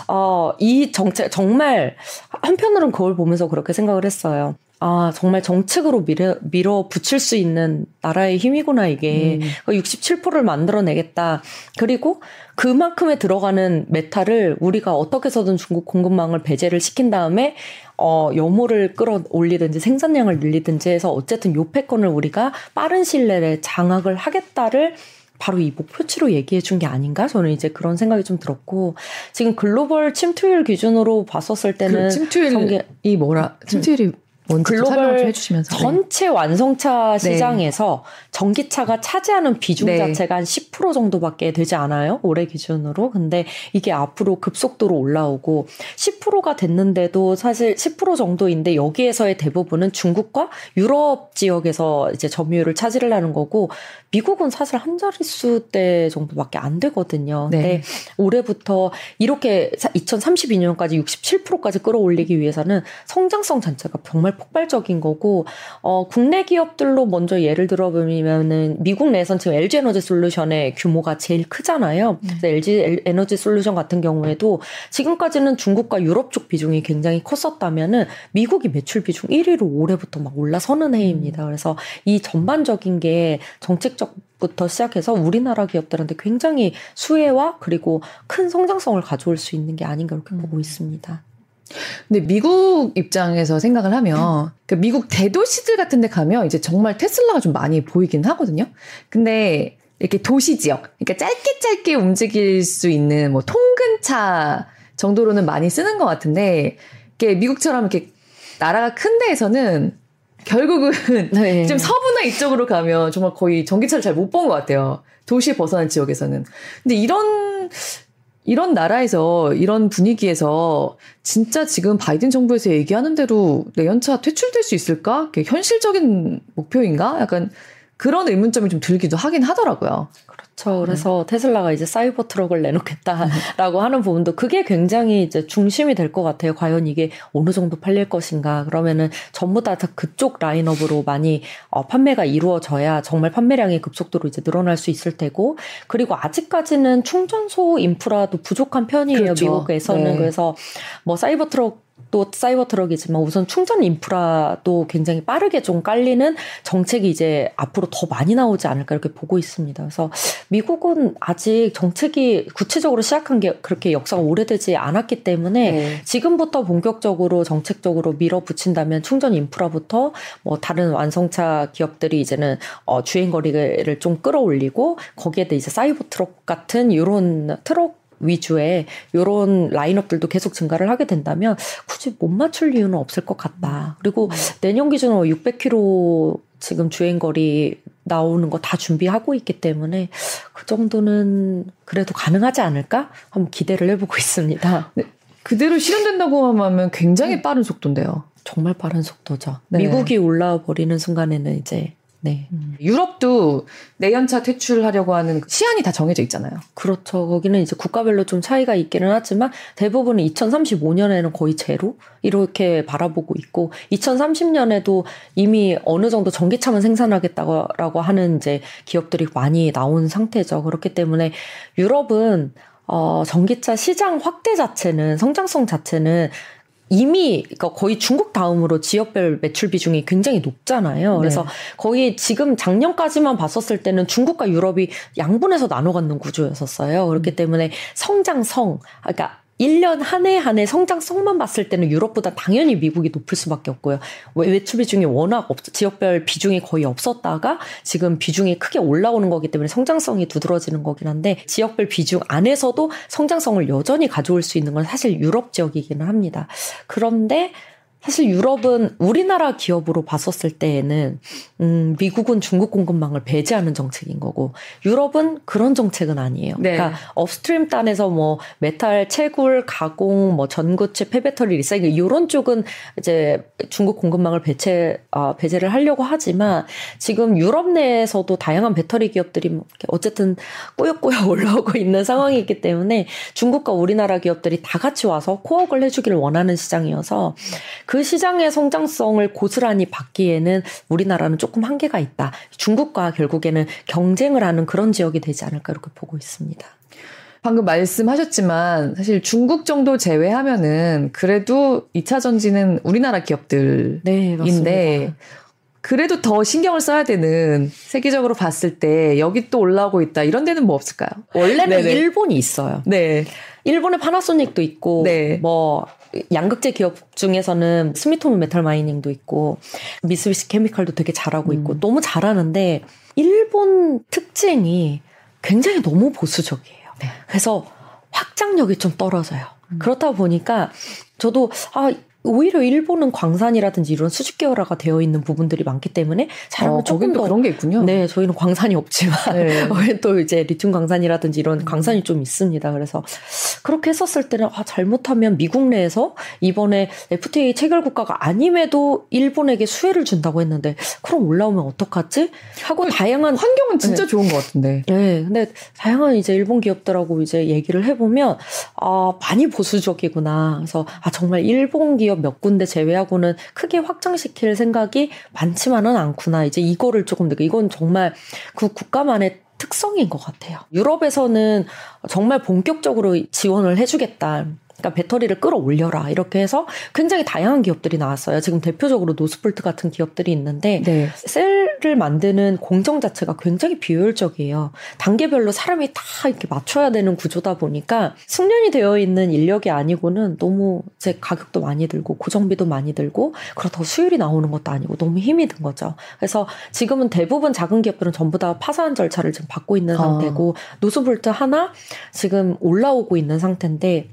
어, 이 정책, 정말, 한편으로는 그걸 보면서 그렇게 생각을 했어요. 아, 정말 정책으로 밀어, 밀어 붙일 수 있는 나라의 힘이구나, 이게. 음. 67%를 만들어내겠다. 그리고 그만큼에 들어가는 메탈을 우리가 어떻게 해서든 중국 공급망을 배제를 시킨 다음에 어, 염호를 끌어올리든지 생산량을 늘리든지 해서 어쨌든 요 패권을 우리가 빠른 시일 내에 장악을 하겠다를 바로 이 목표치로 얘기해 준 게 아닌가? 저는 이제 그런 생각이 좀 들었고 지금 글로벌 침투율 기준으로 봤었을 때는 그 침투율이 뭐라 침투율이 글로벌 해주시면서. 전체 완성차 네. 시장에서 네. 전기차가 차지하는 비중 네. 자체가 한 10% 정도밖에 되지 않아요. 올해 기준으로. 근데 이게 앞으로 급속도로 올라오고 10%가 됐는데도 사실 10% 정도인데 여기에서의 대부분은 중국과 유럽 지역에서 이제 점유율을 차지하는 거고 미국은 사실 한 자릿수 대 정도밖에 안 되거든요. 네. 근데 올해부터 이렇게 2032년까지 67%까지 끌어올리기 위해서는 성장성 자체가 정말 폭발적인 거고 어 국내 기업들로 먼저 예를 들어 보면은 미국 내에선 지금 LG 에너지 솔루션의 규모가 제일 크잖아요. 음. LG 에너지 솔루션 같은 경우에도 지금까지는 중국과 유럽 쪽 비중이 굉장히 컸었다면은 미국이 매출 비중 1위로 올해부터 막 올라서는 해입니다. 음. 그래서 이 전반적인 게 정책적 부터 시작해서 우리나라 기업들한테 굉장히 수혜와 그리고 큰 성장성을 가져올 수 있는 게 아닌가 이렇게 음. 보고 있습니다. 근데 미국 입장에서 생각을 하면 그 미국 대도시들 같은 데 가면 이제 정말 테슬라가 좀 많이 보이긴 하거든요. 근데 이렇게 도시 지역, 그러니까 짧게 짧게 움직일 수 있는 뭐 통근차 정도로는 많이 쓰는 것 같은데 이게 미국처럼 이렇게 나라가 큰 데에서는 결국은 네. 좀 서부나 이쪽으로 가면 정말 거의 전기차를 잘 못 본 것 같아요. 도시에 벗어난 지역에서는. 근데 이런 이런 나라에서 이런 분위기에서 진짜 지금 바이든 정부에서 얘기하는 대로 내연차 퇴출될 수 있을까? 현실적인 목표인가? 약간 그런 의문점이 좀 들기도 하긴 하더라고요. 그렇죠. 그래서 네. 테슬라가 이제 사이버 트럭을 내놓겠다라고 하는 부분도 그게 굉장히 이제 중심이 될 것 같아요. 과연 이게 어느 정도 팔릴 것인가. 그러면은 전부 다 그쪽 라인업으로 많이 어, 판매가 이루어져야 정말 판매량이 급속도로 이제 늘어날 수 있을 테고 그리고 아직까지는 충전소 인프라도 부족한 편이에요. 그렇죠. 미국에서는 네. 그래서 뭐 사이버 트럭 또 사이버 트럭이지만 우선 충전 인프라도 굉장히 빠르게 좀 깔리는 정책이 이제 앞으로 더 많이 나오지 않을까 이렇게 보고 있습니다. 그래서 미국은 아직 정책이 구체적으로 시작한 게 그렇게 역사가 오래되지 않았기 때문에 네. 지금부터 본격적으로 정책적으로 밀어붙인다면 충전 인프라부터 뭐 다른 완성차 기업들이 이제는 어 주행 거리를 좀 끌어올리고 거기에 대 이제 사이버 트럭 같은 이런 트럭 위주의 요런 라인업들도 계속 증가를 하게 된다면 굳이 못 맞출 이유는 없을 것 같다. 그리고 내년 기준으로 600km 지금 주행거리 나오는 거 다 준비하고 있기 때문에 그 정도는 그래도 가능하지 않을까? 한번 기대를 해보고 있습니다. 네, 그대로 실현된다고 하면 굉장히 빠른 속도인데요. 정말 빠른 속도죠. 네. 미국이 올라와 버리는 순간에는 이제 네. 음. 유럽도 내연차 퇴출하려고 하는 시한이 다 정해져 있잖아요. 그렇죠. 거기는 이제 국가별로 좀 차이가 있기는 하지만 대부분은 2035년에는 거의 제로 이렇게 바라보고 있고 2030년에도 이미 어느 정도 전기차만 생산하겠다고 하는 이제 기업들이 많이 나온 상태죠. 그렇기 때문에 유럽은 어, 전기차 시장 확대 자체는 성장성 자체는 이미 그러니까 거의 중국 다음으로 지역별 매출 비중이 굉장히 높잖아요. 그래서 네. 거의 지금 작년까지만 봤었을 때는 중국과 유럽이 양분해서 나눠 갖는 구조였었어요. 그렇기 음. 때문에 성장성, 그러니까 1년 한 해 한 해 성장성만 봤을 때는 유럽보다 당연히 미국이 높을 수밖에 없고요. 외출 비중이 워낙 없, 지역별 비중이 거의 없었다가 지금 비중이 크게 올라오는 거기 때문에 성장성이 두드러지는 거긴 한데 지역별 비중 안에서도 성장성을 여전히 가져올 수 있는 건 사실 유럽 지역이기는 합니다. 그런데 사실 유럽은 우리나라 기업으로 봤었을 때에는 음, 미국은 중국 공급망을 배제하는 정책인 거고 유럽은 그런 정책은 아니에요. 네. 그러니까 upstream 단에서 뭐 메탈 채굴 가공 뭐 전구체 폐배터리 recycle 이런 쪽은 이제 중국 공급망을 배제 어, 배제를 하려고 하지만 지금 유럽 내에서도 다양한 배터리 기업들이 뭐 어쨌든 꾸역꾸역 올라오고 있는 상황이기 때문에 중국과 우리나라 기업들이 다 같이 와서 코업을 해주기를 원하는 시장이어서 그 시장의 성장성을 고스란히 받기에는 우리나라는 조금 한계가 있다. 중국과 결국에는 경쟁을 하는 그런 지역이 되지 않을까 이렇게 보고 있습니다. 방금 말씀하셨지만 사실 중국 정도 제외하면은 그래도 2차 전지는 우리나라 기업들인데 네, 그래도 더 신경을 써야 되는 세계적으로 봤을 때 여기 또 올라오고 있다 이런 데는 뭐 없을까요? 원래는 네네. 일본이 있어요. 네. 일본의 파나소닉도 있고 네. 뭐 양극재 기업 중에서는 스미토모 메탈 마이닝도 있고 미쓰비시 케미칼도 되게 잘하고 있고 음. 너무 잘하는데 일본 특징이 굉장히 너무 보수적이에요. 네. 그래서 확장력이 좀 떨어져요. 음. 그렇다 보니까 저도 아 오히려 일본은 광산이라든지 이런 수직 계열화가 되어 있는 부분들이 많기 때문에 잘하면 어, 조금 더 그런 게 있군요. 네, 저희는 광산이 없지만 네. 또 이제 리튬 광산이라든지 이런 음. 광산이 좀 있습니다. 그래서 그렇게 했었을 때는 아, 잘못하면 미국 내에서 이번에 FTA 체결 국가가 아님에도 일본에게 수혜를 준다고 했는데 그럼 올라오면 어떡하지? 하고 다양한 환경은 진짜 네. 좋은 것 같은데. 네, 근데 다양한 이제 일본 기업들하고 이제 얘기를 해보면 아 많이 보수적이구나. 그래서 아 정말 일본 기업 몇 군데 제외하고는 크게 확장시킬 생각이 많지만은 않구나. 이제 이거를 조금 느끼. 이건 정말 그 국가만의 특성인 것 같아요. 유럽에서는 정말 본격적으로 지원을 해주겠다. 그러니까 배터리를 끌어올려라 이렇게 해서 굉장히 다양한 기업들이 나왔어요. 지금 대표적으로 노스볼트 같은 기업들이 있는데 네. 셀을 만드는 공정 자체가 굉장히 비효율적이에요. 단계별로 사람이 다 이렇게 맞춰야 되는 구조다 보니까 숙련이 되어 있는 인력이 아니고는 너무 제 가격도 많이 들고 고정비도 많이 들고 그렇다고 수율이 나오는 것도 아니고 너무 힘이 든 거죠. 그래서 지금은 대부분 작은 기업들은 전부 다 파산 절차를 지금 받고 있는 아. 상태고 아. 노스볼트 하나 지금 올라오고 있는 상태인데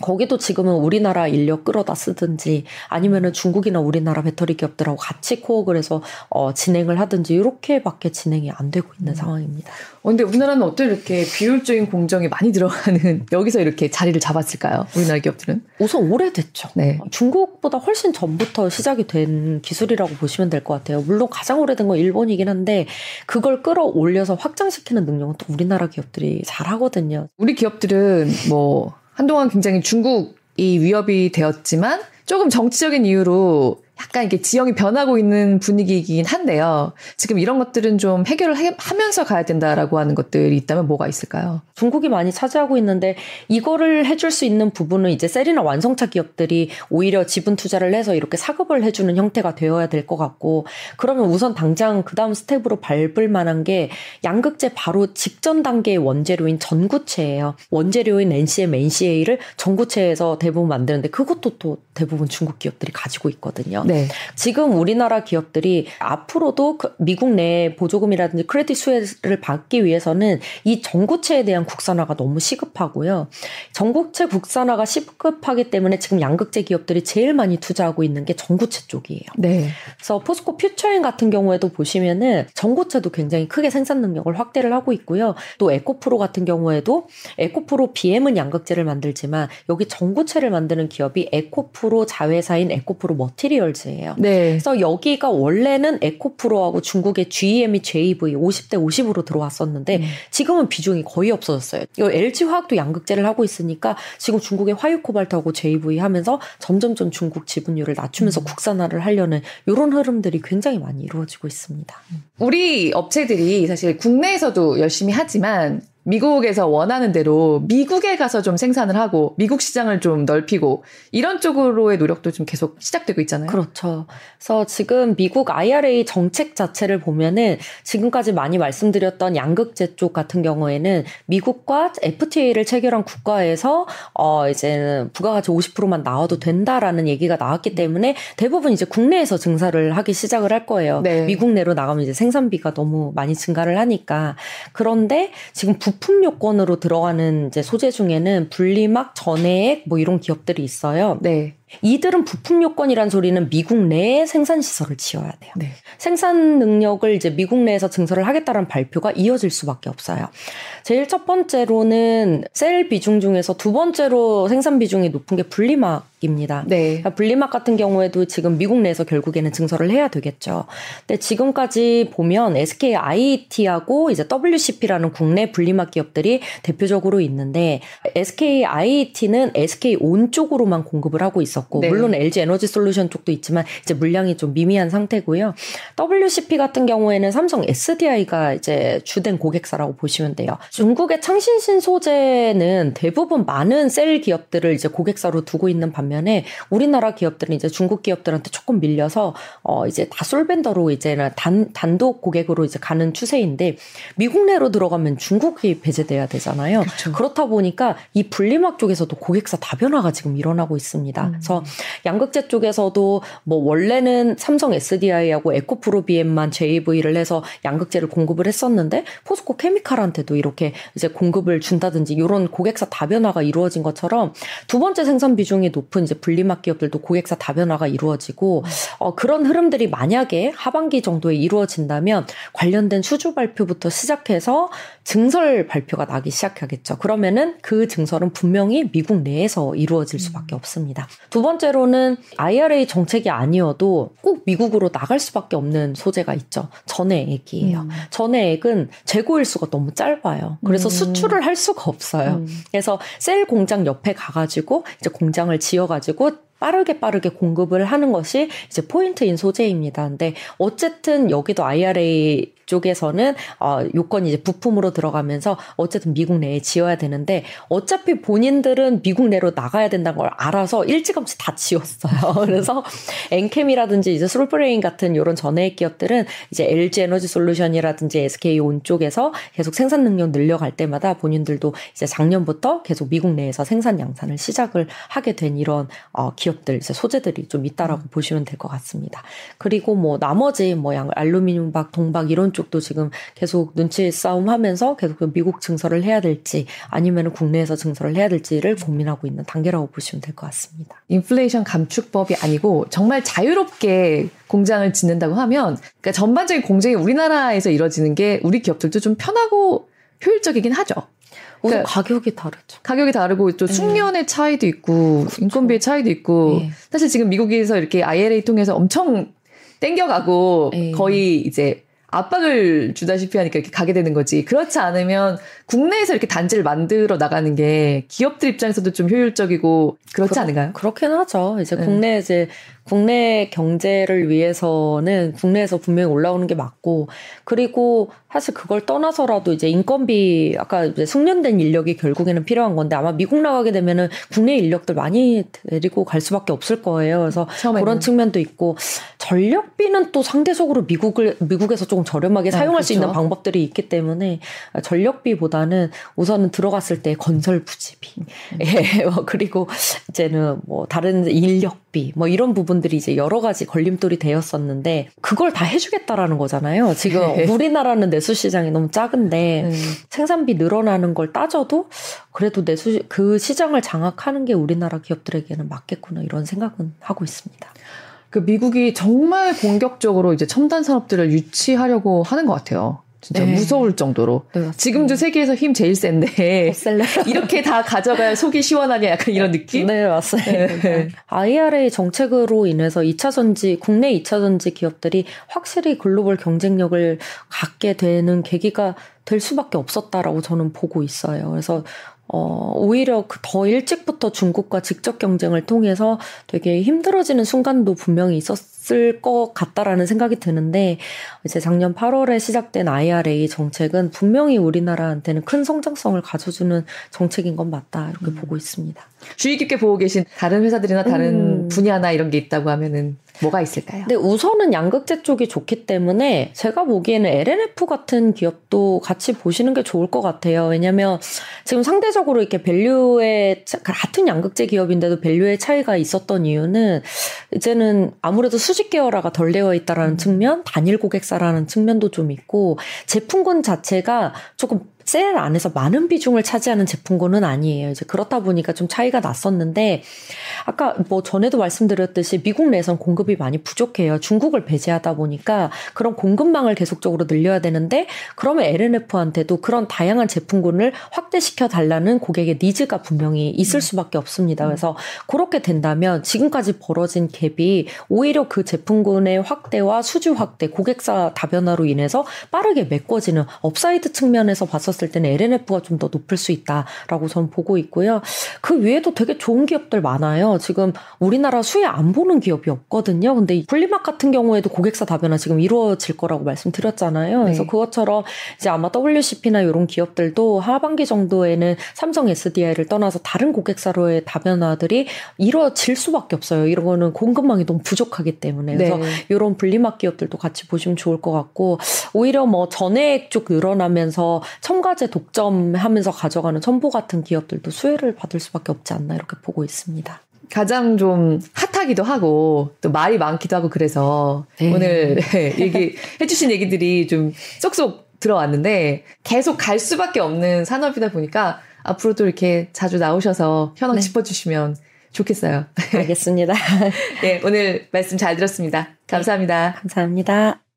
거기도 지금은 우리나라 인력 끌어다 쓰든지 아니면은 중국이나 우리나라 배터리 기업들하고 같이 코어를 해서 어, 진행을 하든지 이렇게밖에 진행이 안 되고 있는 음. 상황입니다. 어, 근데 우리나라는 어떻게 이렇게 비효율적인 공정이 많이 들어가는 여기서 이렇게 자리를 잡았을까요? 우리나라 기업들은? 우선 오래됐죠. 네. 중국보다 훨씬 전부터 시작이 된 기술이라고 보시면 될 것 같아요. 물론 가장 오래된 건 일본이긴 한데 그걸 끌어올려서 확장시키는 능력은 또 우리나라 기업들이 잘하거든요. 우리 기업들은 뭐 한동안 굉장히 중국이 위협이 되었지만 조금 정치적인 이유로 약간 이게 지형이 변하고 있는 분위기이긴 한데요. 지금 이런 것들은 좀 해결을 해, 하면서 가야 된다라고 하는 것들이 있다면 뭐가 있을까요? 중국이 많이 차지하고 있는데 이거를 해줄 수 있는 부분은 이제 셀이나 완성차 기업들이 오히려 지분 투자를 해서 이렇게 사급을 해주는 형태가 되어야 될 것 같고 그러면 우선 당장 그 다음 스텝으로 밟을 만한 게 양극재 바로 직전 단계의 원재료인 전구체예요. 원재료인 NCM, NCA를 전구체에서 대부분 만드는데 그것도 또 대부분 중국 기업들이 가지고 있거든요. 네. 지금 우리나라 기업들이 앞으로도 그 미국 내 보조금이라든지 크레딧 수혜를 받기 위해서는 이 전구체에 대한 국산화가 너무 시급하고요. 전구체 국산화가 시급하기 때문에 지금 양극재 기업들이 제일 많이 투자하고 있는 게 전구체 쪽이에요. 네. 그래서 포스코 퓨처엠 같은 경우에도 보시면은 전구체도 굉장히 크게 생산 능력을 확대를 하고 있고요. 또 에코프로 같은 경우에도 에코프로 BM은 양극재를 만들지만 여기 전구체를 만드는 기업이 에코프로 자회사인 에코프로 머티리얼즈예요. 네. 그래서 여기가 원래는 에코프로하고 중국의 GEM이 JV 50대 50으로 들어왔었는데 음. 지금은 비중이 거의 없어졌어요. 이 LG 화학도 양극재를 하고 있으니까 지금 중국의 화유코발트하고 JV 하면서 점점점 중국 지분율을 낮추면서 음. 국산화를 하려는 이런 흐름들이 굉장히 많이 이루어지고 있습니다. 우리 업체들이 사실 국내에서도 열심히 하지만 미국에서 원하는 대로 미국에 가서 좀 생산을 하고 미국 시장을 좀 넓히고 이런 쪽으로의 노력도 좀 계속 시작되고 있잖아요. 그렇죠. 그래서 지금 미국 IRA 정책 자체를 보면은 지금까지 많이 말씀드렸던 양극재 쪽 같은 경우에는 미국과 FTA를 체결한 국가에서 어 이제는 부가가치 50%만 나와도 된다라는 얘기가 나왔기 때문에 대부분 이제 국내에서 증사를 하기 시작을 할 거예요. 네. 미국 내로 나가면 이제 생산비가 너무 많이 증가를 하니까 그런데 지금 부 부품 요건으로 들어가는 이제 소재 중에는 분리막, 전해액 뭐 이런 기업들이 있어요. 네. 이들은 부품 요건이란 소리는 미국 내에 생산 시설을 지어야 돼요. 네. 생산 능력을 이제 미국 내에서 증설을 하겠다는 발표가 이어질 수밖에 없어요. 제일 첫 번째로는 셀 비중 중에서 두 번째로 생산 비중이 높은 게 분리막 입니다. 네. 그러니까 분리막 같은 경우에도 지금 미국 내에서 결국에는 증설을 해야 되겠죠. 근데 지금까지 보면 SK IET하고 이제 WCP라는 국내 분리막 기업들이 대표적으로 있는데 SK IET는 SK 온 쪽으로만 공급을 하고. 있었고 네. 물론 LG 에너지 솔루션 쪽도 있지만 이제 물량이 좀 미미한 상태고요. WCP 같은 경우에는 삼성 SDI가 이제 주된 고객사라고 보시면 돼요. 중국의 창신신 소재는 대부분 많은 셀 기업들을 이제 고객사로 두고 있는 반면 에 우리나라 기업들은 이제 중국 기업들한테 조금 밀려서 어 이제 다 솔벤더로 이제는 단 단독 고객으로 이제 가는 추세인데 미국 내로 들어가면 중국이 배제돼야 되잖아요. 그렇죠. 그렇다 보니까 이 분리막 쪽에서도 고객사 다변화가 지금 일어나고 있습니다. 음. 그래서 양극재 쪽에서도 뭐 원래는 삼성 SDI하고 에코프로비엠만 JV를 해서 양극재를 공급을 했었는데 포스코 케미칼한테도 이렇게 이제 공급을 준다든지 이런 고객사 다변화가 이루어진 것처럼 두 번째 생산 비중이 높은 이제 분리막 기업들도 고객사 다변화가 이루어지고 어, 그런 흐름들이 만약에 하반기 정도에 이루어진다면 관련된 수주 발표부터 시작해서 증설 발표가 나기 시작하겠죠. 그러면은 그 증설은 분명히 미국 내에서 이루어질 수밖에 없습니다. 두 번째로는 IRA 정책이 아니어도 꼭 미국으로 나갈 수밖에 없는 소재가 있죠. 전해액이에요. 음. 전해액은 재고 일수가 너무 짧아요. 그래서 음. 수출을 할 수가 없어요. 음. 그래서 셀 공장 옆에 가가지고 이제 공장을 지어 가지고 빠르게 빠르게 공급을 하는 것이 이제 포인트인 소재입니다. 근데 어쨌든 여기도 IRA 쪽에서는 어, 요건이 이제 부품으로 들어가면서 어쨌든 미국 내에 지어야 되는데 어차피 본인들은 미국 내로 나가야 된다는 걸 알아서 일찌감치 다 지었어요. 그래서 엔캠이라든지 이제 솔브레인 같은 이런 전해액 기업들은 이제 LG 에너지 솔루션이라든지 SK 온 쪽에서 계속 생산 능력 늘려갈 때마다 본인들도 이제 작년부터 계속 미국 내에서 생산 양산을 시작을 하게 된 이런 어, 기업들 이제 소재들이 좀 있다라고 음. 보시면 될 것 같습니다. 그리고 뭐 나머지 뭐 양, 알루미늄 박, 동박 이런 쪽도 지금 계속 눈치 싸움 하면서 계속 미국 증설을 해야 될지 아니면 국내에서 증설을 해야 될지를 고민하고 있는 단계라고 보시면 될 것 같습니다. 인플레이션 감축법이 아니고 정말 자유롭게 공장을 짓는다고 하면 그러니까 전반적인 공정이 우리나라에서 이루어지는 게 우리 기업들도 좀 편하고 효율적이긴 하죠. 그러니까 가격이 다르죠. 가격이 다르고 또 네. 숙련의 차이도 있고 그렇죠. 인건비의 차이도 있고 네. 사실 지금 미국에서 이렇게 IRA 통해서 엄청 땡겨가고 네. 거의 이제 압박을 주다시피 하니까 이렇게 가게 되는 거지. 그렇지 않으면 국내에서 이렇게 단지를 만들어 나가는 게 기업들 입장에서도 좀 효율적이고 그렇지 그러, 않은가요? 그렇긴 하죠. 이제 네. 국내 이제 국내 경제를 위해서는 국내에서 분명히 올라오는 게 맞고 그리고 사실 그걸 떠나서라도 이제 인건비 아까 이제 숙련된 인력이 결국에는 필요한 건데 아마 미국 나가게 되면은 국내 인력들 많이 데리고 갈 수밖에 없을 거예요. 그래서 처음에는. 그런 측면도 있고 전력비는 또 상대적으로 미국을 미국에서 조금 저렴하게 네, 사용할 그렇죠. 수 있는 방법들이 있기 때문에 전력비보다는 우선은 들어갔을 때 건설 부지비 음. 예, 뭐 그리고 이제는 뭐 다른 인력비 뭐 이런 부분 들이 이제 여러 가지 걸림돌이 되었었는데 그걸 다 해주겠다라는 거잖아요. 지금 네. 우리나라는 내수 시장이 너무 작은데 음. 생산비 늘어나는 걸 따져도 그래도 내수 그 시장을 장악하는 게 우리나라 기업들에게는 맞겠구나 이런 생각은 하고 있습니다. 그 미국이 정말 공격적으로 이제 첨단 산업들을 유치하려고 하는 것 같아요. 진짜 네. 무서울 정도로. 네, 지금도 세계에서 힘 제일 센데 이렇게 다 가져가야 속이 시원하냐 약간 이런 느낌? 네 맞습니다. 네. IRA 정책으로 인해서 2차 전지 국내 2차 전지 기업들이 확실히 글로벌 경쟁력을 갖게 되는 계기가 될 수밖에 없었다라고 저는 보고 있어요. 그래서 어, 오히려 그더 일찍부터 중국과 직접 경쟁을 통해서 되게 힘들어지는 순간도 분명히 있었 을 것 같다라는 생각이 드는데, 이제 작년 8월에 시작된 IRA 정책은 분명히 우리나라한테는 큰 성장성을 가져주는 정책인 건 맞다, 이렇게 음. 보고 있습니다. 주의 깊게 보고 계신 다른 회사들이나 다른 음. 분야나 이런 게 있다고 하면은 뭐가 있을까요? 근데 우선은 양극재 쪽이 좋기 때문에 제가 보기에는 LNF 같은 기업도 같이 보시는 게 좋을 것 같아요. 왜냐면 지금 상대적으로 이렇게 밸류의 같은 양극재 기업인데도 밸류의 차이가 있었던 이유는 이제는 아무래도 수직 계열화가 덜 되어 있다라는 음. 측면, 단일 고객사라는 측면도 좀 있고 제품군 자체가 조금 셀 안에서 많은 비중을 차지하는 제품군은 아니에요. 이제 그렇다 보니까 좀 차이가 났었는데 아까 뭐 전에도 말씀드렸듯이 미국 내에선 공급이 많이 부족해요. 중국을 배제하다 보니까 그런 공급망을 계속적으로 늘려야 되는데 그러면 LNF한테도 그런 다양한 제품군을 확대시켜 달라는 고객의 needs가 분명히 있을 수밖에 없습니다. 그래서 그렇게 된다면 지금까지 벌어진 갭이 오히려 그 제품군의 확대와 수주 확대, 고객사 다변화로 인해서 빠르게 메꿔지는 upside 측면에서 봤었을 봤을 때는 LNF가 좀 더 높을 수 있다라고 저는 보고 있고요. 그 외에도 되게 좋은 기업들 많아요. 지금 우리나라 수혜 안 보는 기업이 없거든요. 근데 분리막 같은 경우에도 고객사 다변화 지금 이루어질 거라고 말씀드렸잖아요. 그래서 네. 그것처럼 이제 아마 WCP나 이런 기업들도 하반기 정도에는 삼성 SDI를 떠나서 다른 고객사로의 다변화들이 이루어질 수밖에 없어요. 이런 거는 공급망이 너무 부족하기 때문에. 그래서 네. 이런 분리막 기업들도 같이 보시면 좋을 것 같고 오히려 뭐 전액 쪽 늘어나면서 첨가 첨가제 독점하면서 가져가는 첨보 같은 기업들도 수혜를 받을 수밖에 없지 않나 이렇게 보고 있습니다. 가장 좀 핫하기도 하고 또 말이 많기도 하고 그래서 네. 오늘 네, 얘기 해주신 얘기들이 좀 쏙쏙 들어왔는데 계속 갈 수밖에 없는 산업이다 보니까 앞으로도 이렇게 자주 나오셔서 현황 네. 짚어주시면 좋겠어요. 알겠습니다. 네, 오늘 말씀 잘 들었습니다. 감사합니다. 네, 감사합니다.